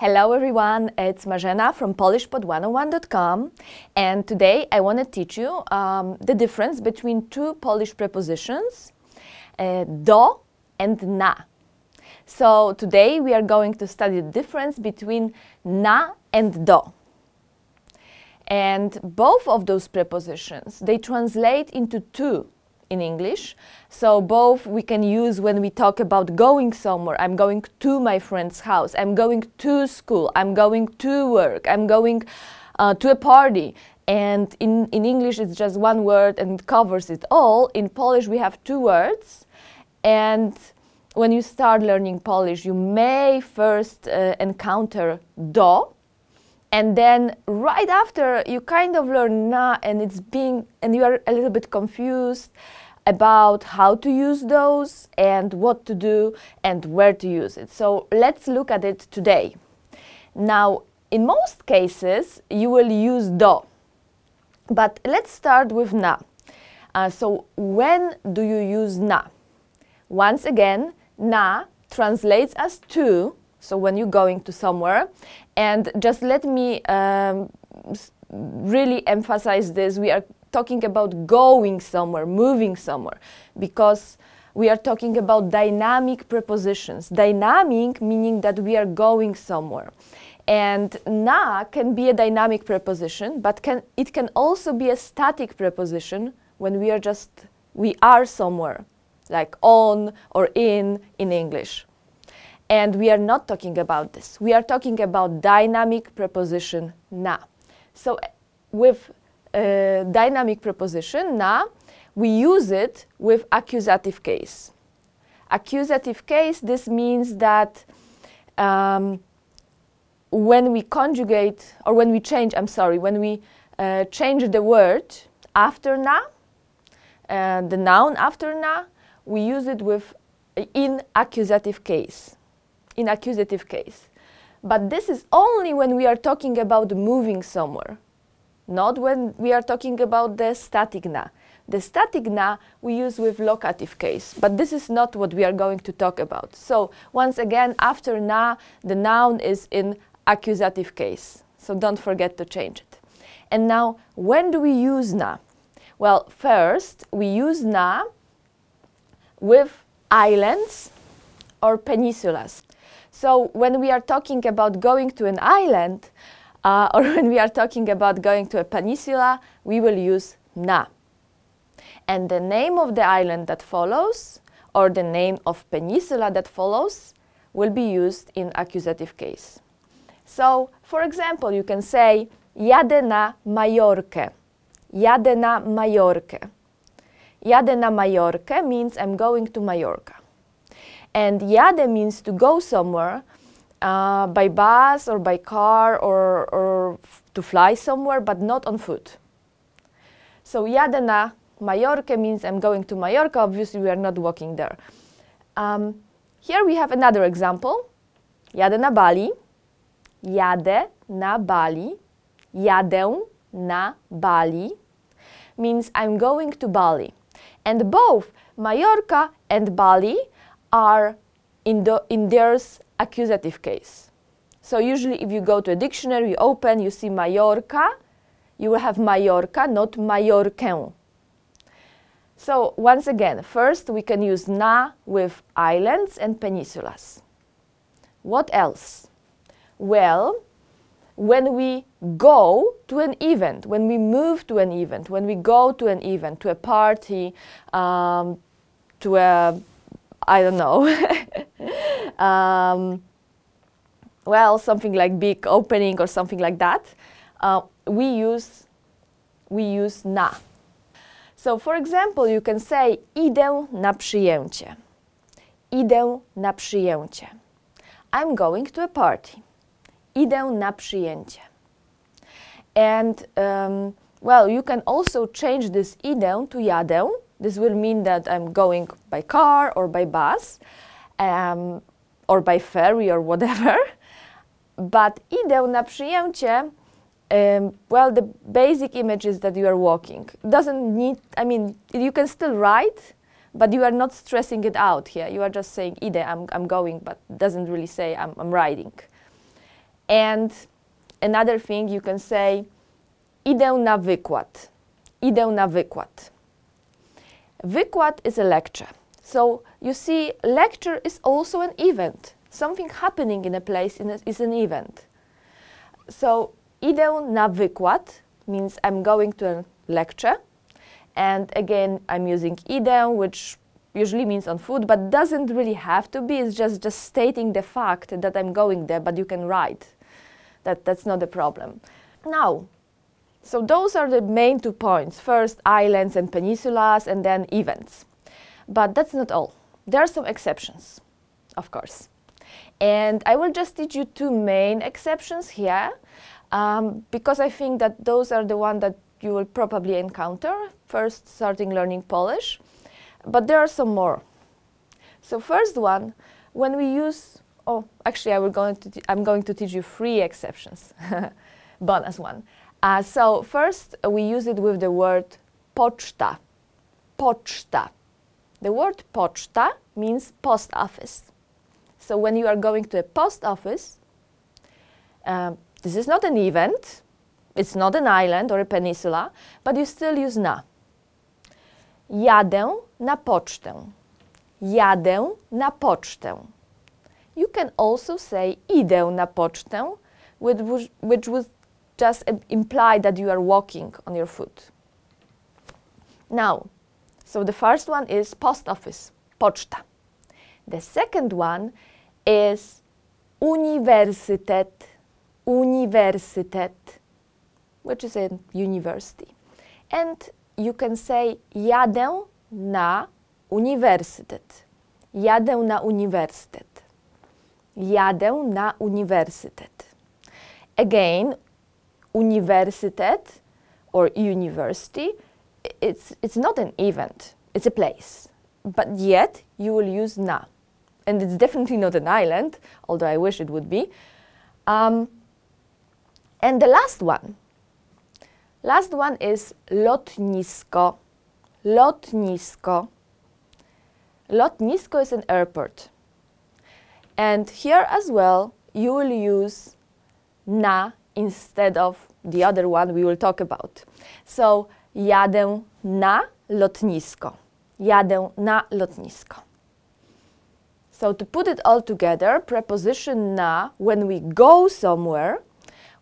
Hello everyone, it's Marzena from PolishPod101.com and today I want to teach you um, the difference between two Polish prepositions, uh, do and na. So today we are going to study the difference between na and do. And both of those prepositions, they translate into two in English. So both we can use when we talk about going somewhere. I'm going to my friend's house. I'm going to school. I'm going to work. I'm going uh, to a party. And in, in English, it's just one word and covers it all. In Polish, we have two words. And when you start learning Polish, you may first uh, encounter do, and then right after you kind of learn na and it's being and you are a little bit confused about how to use those and what to do and where to use it. So let's look at it today. Now, in most cases, you will use do, but let's start with na. Uh, so when do you use na? Once again, na translates as to, so when you're going to somewhere, and just let me um, really emphasize this, we are talking about going somewhere, moving somewhere, because we are talking about dynamic prepositions. Dynamic meaning that we are going somewhere. And na can be a dynamic preposition, but can, it can also be a static preposition when we are just, we are somewhere, like on or in in English. And we are not talking about this. We are talking about dynamic preposition na. So with uh, dynamic preposition na, we use it with accusative case. Accusative case, this means that um, when we conjugate, or when we change, I'm sorry, when we uh, change the word after na, uh, the noun after na, we use it with in accusative case. In accusative case. But this is only when we are talking about moving somewhere not when we are talking about the static na. The static na we use with locative case, but this is not what we are going to talk about. So once again, after na, the noun is in accusative case. So don't forget to change it. And now, when do we use na? Well, first, we use na with islands or peninsulas. So when we are talking about going to an island, uh, or when we are talking about going to a peninsula, we will use na. And the name of the island that follows, or the name of peninsula that follows, will be used in accusative case. So, for example, you can say, jadę na Majorkę. Jadę na Majorkę. Jadę na Majorkę means I'm going to Majorca. And jadę means to go somewhere, uh, by bus or by car or, or to fly somewhere, but not on foot. So jadę na Majorkę means I'm going to Majorca. Obviously, we are not walking there. Um, here we have another example. Jadę na Bali. Jadę na Bali. Jadę na Bali means I'm going to Bali. And both Majorca and Bali are in, the, in theirs accusative case. So usually if you go to a dictionary, you open, you see Mallorca, you will have Majorka, not Majorkę. So once again, first we can use na with islands and peninsulas. What else? Well, when we go to an event, when we move to an event, when we go to an event, to a party, um, to a, I don't know, um, well, something like big opening or something like that, uh, we use we use na. So, for example, you can say idę na przyjęcie. Idę na przyjęcie. I'm going to a party. Idę na przyjęcie. And um, well, you can also change this idę to jadę. This will mean that I'm going by car or by bus um, or by ferry or whatever. But idę na przyjęcie, um, well, the basic image is that you are walking. Doesn't need, I mean, you can still write, but you are not stressing it out here. You are just saying idę, I'm, I'm going, but doesn't really say I'm, I'm riding. And another thing you can say idę na wykład. Idę na wykład. Wykład is a lecture. So you see, lecture is also an event. Something happening in a place is an event. So idę na wykład means I'm going to a lecture. And again, I'm using idę, which usually means on food, but doesn't really have to be. It's just, just stating the fact that I'm going there, but you can write. That, that's not a problem. Now, so those are the main two points. First, islands and peninsulas, and then events. But that's not all. There are some exceptions, of course. And I will just teach you two main exceptions here, um, because I think that those are the ones that you will probably encounter first starting learning Polish. But there are some more. So first one, when we use, oh, actually I will going to I'm going to teach you three exceptions, bonus one. Uh, so first we use it with the word poczta, poczta. The word poczta means post office. So when you are going to a post office, uh, this is not an event, it's not an island or a peninsula, but you still use na. Jadę na pocztę. Jadę na pocztę. You can also say idę na pocztę, which, which would just imply that you are walking on your foot. Now, so the first one is post office, poczta. The second one is uniwersytet, uniwersytet, which is a university. And you can say jadę na uniwersytet. Jadę na uniwersytet. Jadę na uniwersytet. Again, uniwersytet or university, it's, it's not an event, it's a place. But yet, you will use na. And it's definitely not an island, although I wish it would be. Um, and the last one, Last one is lotnisko. Lotnisko. Lotnisko is an airport. And here as well, you will use na instead of the other one we will talk about. So, jadę na lotnisko. Jadę na lotnisko. So to put it all together, preposition na, when we go somewhere,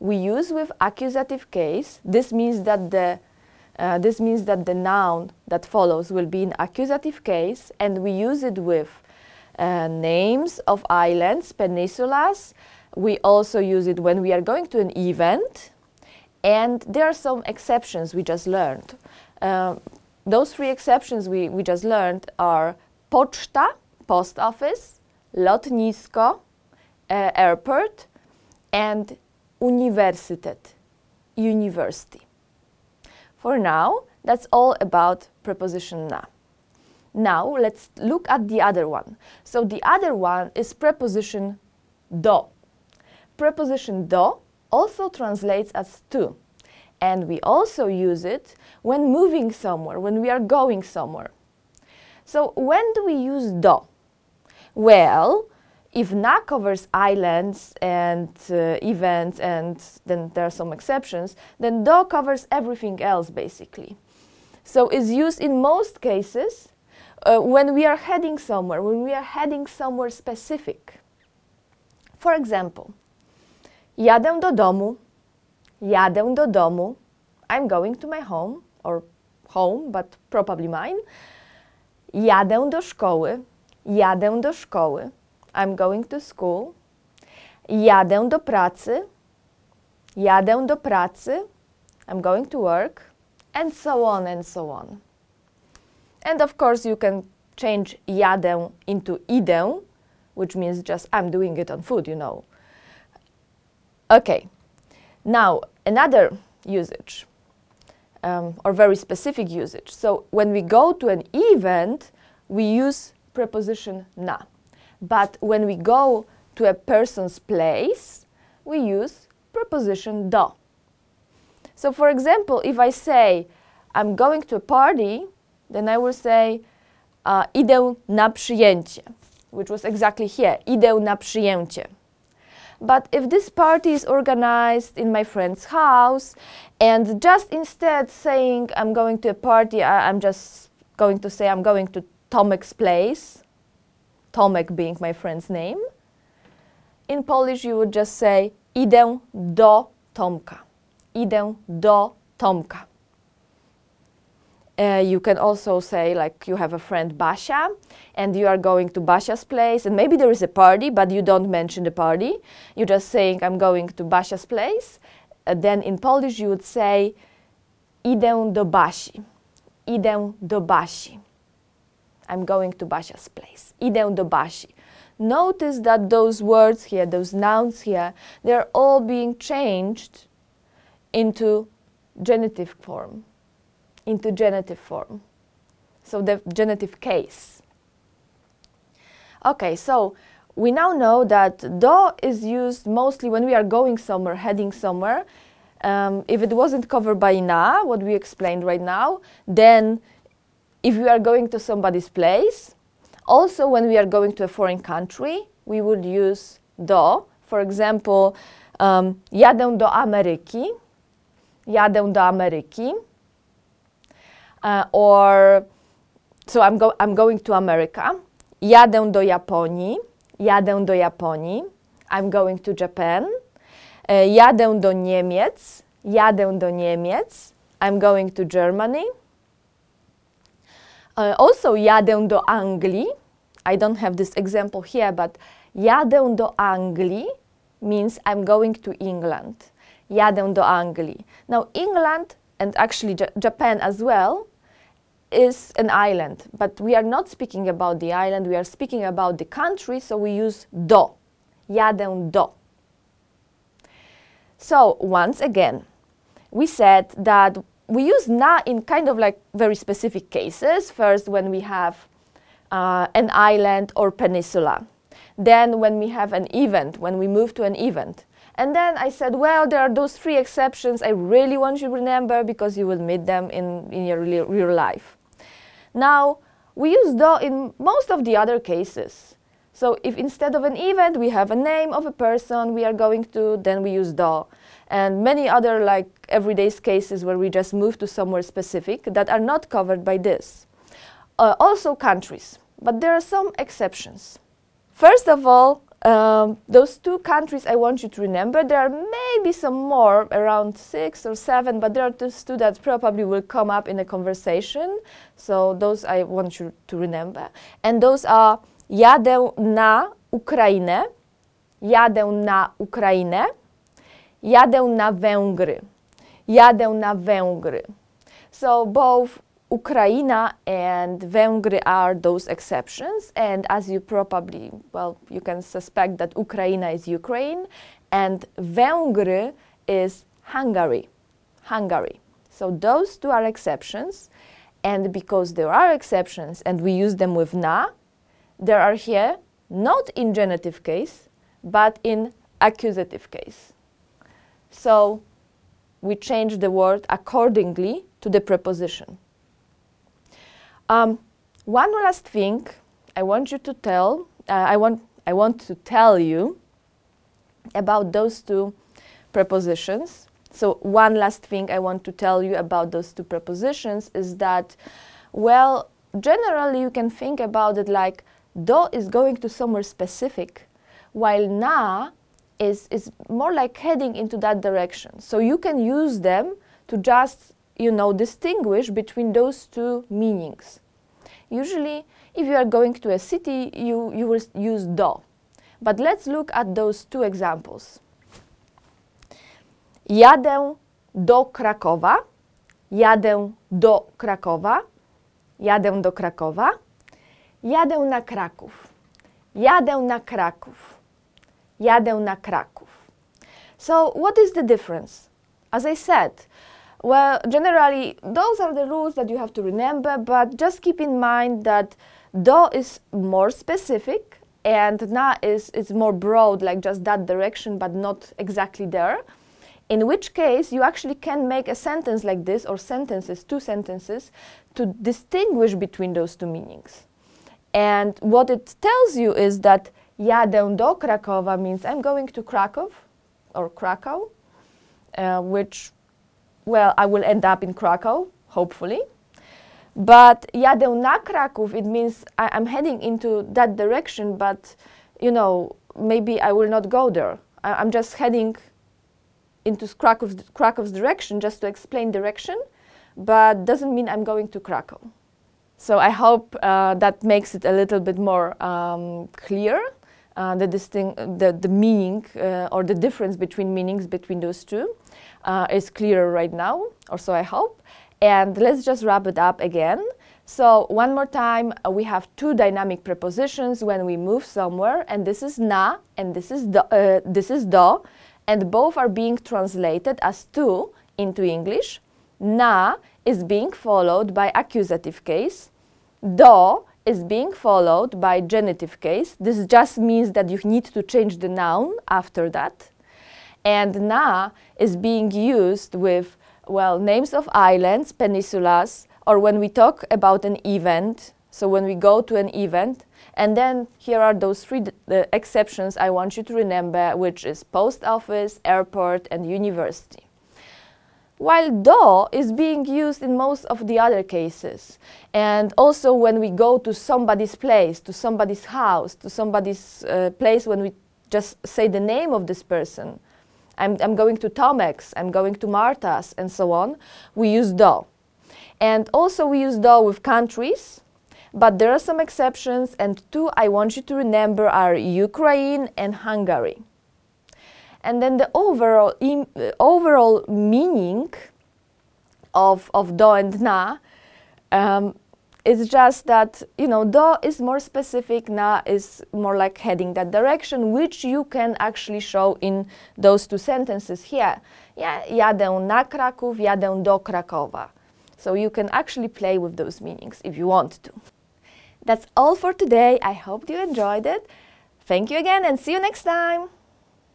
we use with accusative case. This means that the uh, this means that the noun that follows will be in accusative case, and we use it with uh, names of islands, peninsulas. We also use it when we are going to an event, and there are some exceptions we just learned. Uh, those three exceptions we, we just learned are poczta, post office, lotnisko, uh, airport, and Uniwersytet, university. For now, that's all about preposition na. Now let's look at the other one. So the other one is preposition do. Preposition do also translates as to. And we also use it when moving somewhere, when we are going somewhere. So when do we use do? Well, if na covers islands and uh, events, and then there are some exceptions, then do covers everything else basically. So it's used in most cases uh, when we are heading somewhere, when we are heading somewhere specific. For example, jadę do domu, jadę do domu, I'm going to my home, or home, but probably mine. Jadę do szkoły, jadę do szkoły. I'm going to school. Jadę do pracy. Jadę do pracy. I'm going to work. And so on and so on. And of course, you can change jadę into idę, which means just I'm doing it on food, you know. Okay, now another usage, um, or very specific usage. So when we go to an event, we use preposition na. But when we go to a person's place, we use preposition do. So for example, if I say, I'm going to a party, then I will say, uh, idę na przyjęcie, which was exactly here, idę na przyjęcie. But if this party is organized in my friend's house, and just instead saying I'm going to a party, I, am just going to say I'm going to Tomek's place, Tomek being my friend's name. In Polish, you would just say idę do Tomka. Idę do Tomka. Uh, you can also say like you have a friend Basha and you are going to Basha's place and maybe there is a party but you don't mention the party. You're just saying I'm going to Basha's place. Uh, then in Polish you would say idę do Basi. Idę do Basi. I'm going to Basha's place. Idę do Basi. Notice that those words here, those nouns here, they're all being changed into genitive form into genitive form. So the genitive case. Okay, so we now know that do is used mostly when we are going somewhere, heading somewhere. Um, if it wasn't covered by na, what we explained right now, then if we are going to somebody's place, also when we are going to a foreign country, we would use do. For example, um, jadę do Ameryki, jadę do Ameryki. Uh, or so I'm, go I'm going to America. Jadę do Japonii. Jadę do Japonii. I'm going to Japan. Uh, jadę do Niemiec. Jadę do Niemiec. I'm going to Germany. Uh, also, jadę do Anglii. I don't have this example here, but jadę do Anglii means I'm going to England. Jadę do Anglii. Now, England and actually J Japan as well is an island, but we are not speaking about the island, we are speaking about the country, so we use do. Jadę do. So once again, we said that we use na in kind of like very specific cases. First, when we have uh, an island or peninsula. Then when we have an event, when we move to an event. And then I said, well, there are those three exceptions I really want you to remember because you will meet them in, in your real, real life. Now, we use do in most of the other cases. So if instead of an event we have a name of a person we are going to, then we use do. And many other like everyday cases where we just move to somewhere specific that are not covered by this. Uh, also countries, but there are some exceptions. First of all, um, those two countries I want you to remember. There are maybe some more, around six or seven, but there are those two that probably will come up in a conversation. So those I want you to remember. And those are jadę na Ukrainę, jadę na Ukrainę, jadę na Węgry, jadę na Węgry. So both Ukraine and Węgry are those exceptions. And as you probably, well, you can suspect that Ukraina is Ukraine and Węgry is Hungary. Hungary. So those two are exceptions. And because there are exceptions and we use them with na, there are here not in genitive case, but in accusative case. So we change the word accordingly to the preposition. Um, one last thing I want you to tell, uh, I, want, I want to tell you about those two prepositions. So one last thing I want to tell you about those two prepositions is that, well, generally you can think about it like do is going to somewhere specific, while na is, is more like heading into that direction. So you can use them to just you know, distinguish between those two meanings. Usually, if you are going to a city, you, you will use do. But let's look at those two examples. Jadę do Krakowa, jadę do Krakowa, jadę do Krakowa, jadę na Kraków, jadę na Kraków, jadę na Kraków. So what is the difference? As I said, well, generally, those are the rules that you have to remember, but just keep in mind that do is more specific and na is, is more broad, like just that direction, but not exactly there. In which case, you actually can make a sentence like this, or sentences, two sentences, to distinguish between those two meanings. And what it tells you is that jadę do Krakowa means I'm going to Krakow or Krakow, uh, which, well, I will end up in Krakow, hopefully. But jadę na Kraków, it means I, I'm heading into that direction, but you know, maybe I will not go there. I, I'm just heading into Krakow's, Krakow's direction just to explain direction, but doesn't mean I'm going to Krakow. So I hope uh, that makes it a little bit more um, clear, uh, the, distinct, the, the meaning uh, or the difference between meanings between those two uh, is clearer right now, or so I hope. And let's just wrap it up again. So one more time, uh, we have two dynamic prepositions when we move somewhere, and this is na and this is do, uh, this is do, and both are being translated as to into English. Na is being followed by accusative case. Do is being followed by genitive case. This just means that you need to change the noun after that. And na is being used with, well, names of islands, peninsulas, or when we talk about an event. So when we go to an event, and then here are those three exceptions I want you to remember, which is post office, airport, and university. While do is being used in most of the other cases. And also when we go to somebody's place, to somebody's house, to somebody's uh, place when we just say the name of this person. I'm, I'm going to Tomek's, I'm going to Marta's, and so on. We use do. And also we use do with countries, but there are some exceptions, and two I want you to remember are Ukraine and Hungary. And then the overall, im, overall meaning of, of do and na um, is just that, you know, do is more specific, na is more like heading that direction, which you can actually show in those two sentences here. Ja, jadę na Kraków, jadę do Krakowa. So you can actually play with those meanings if you want to. That's all for today. I hope you enjoyed it. Thank you again and see you next time.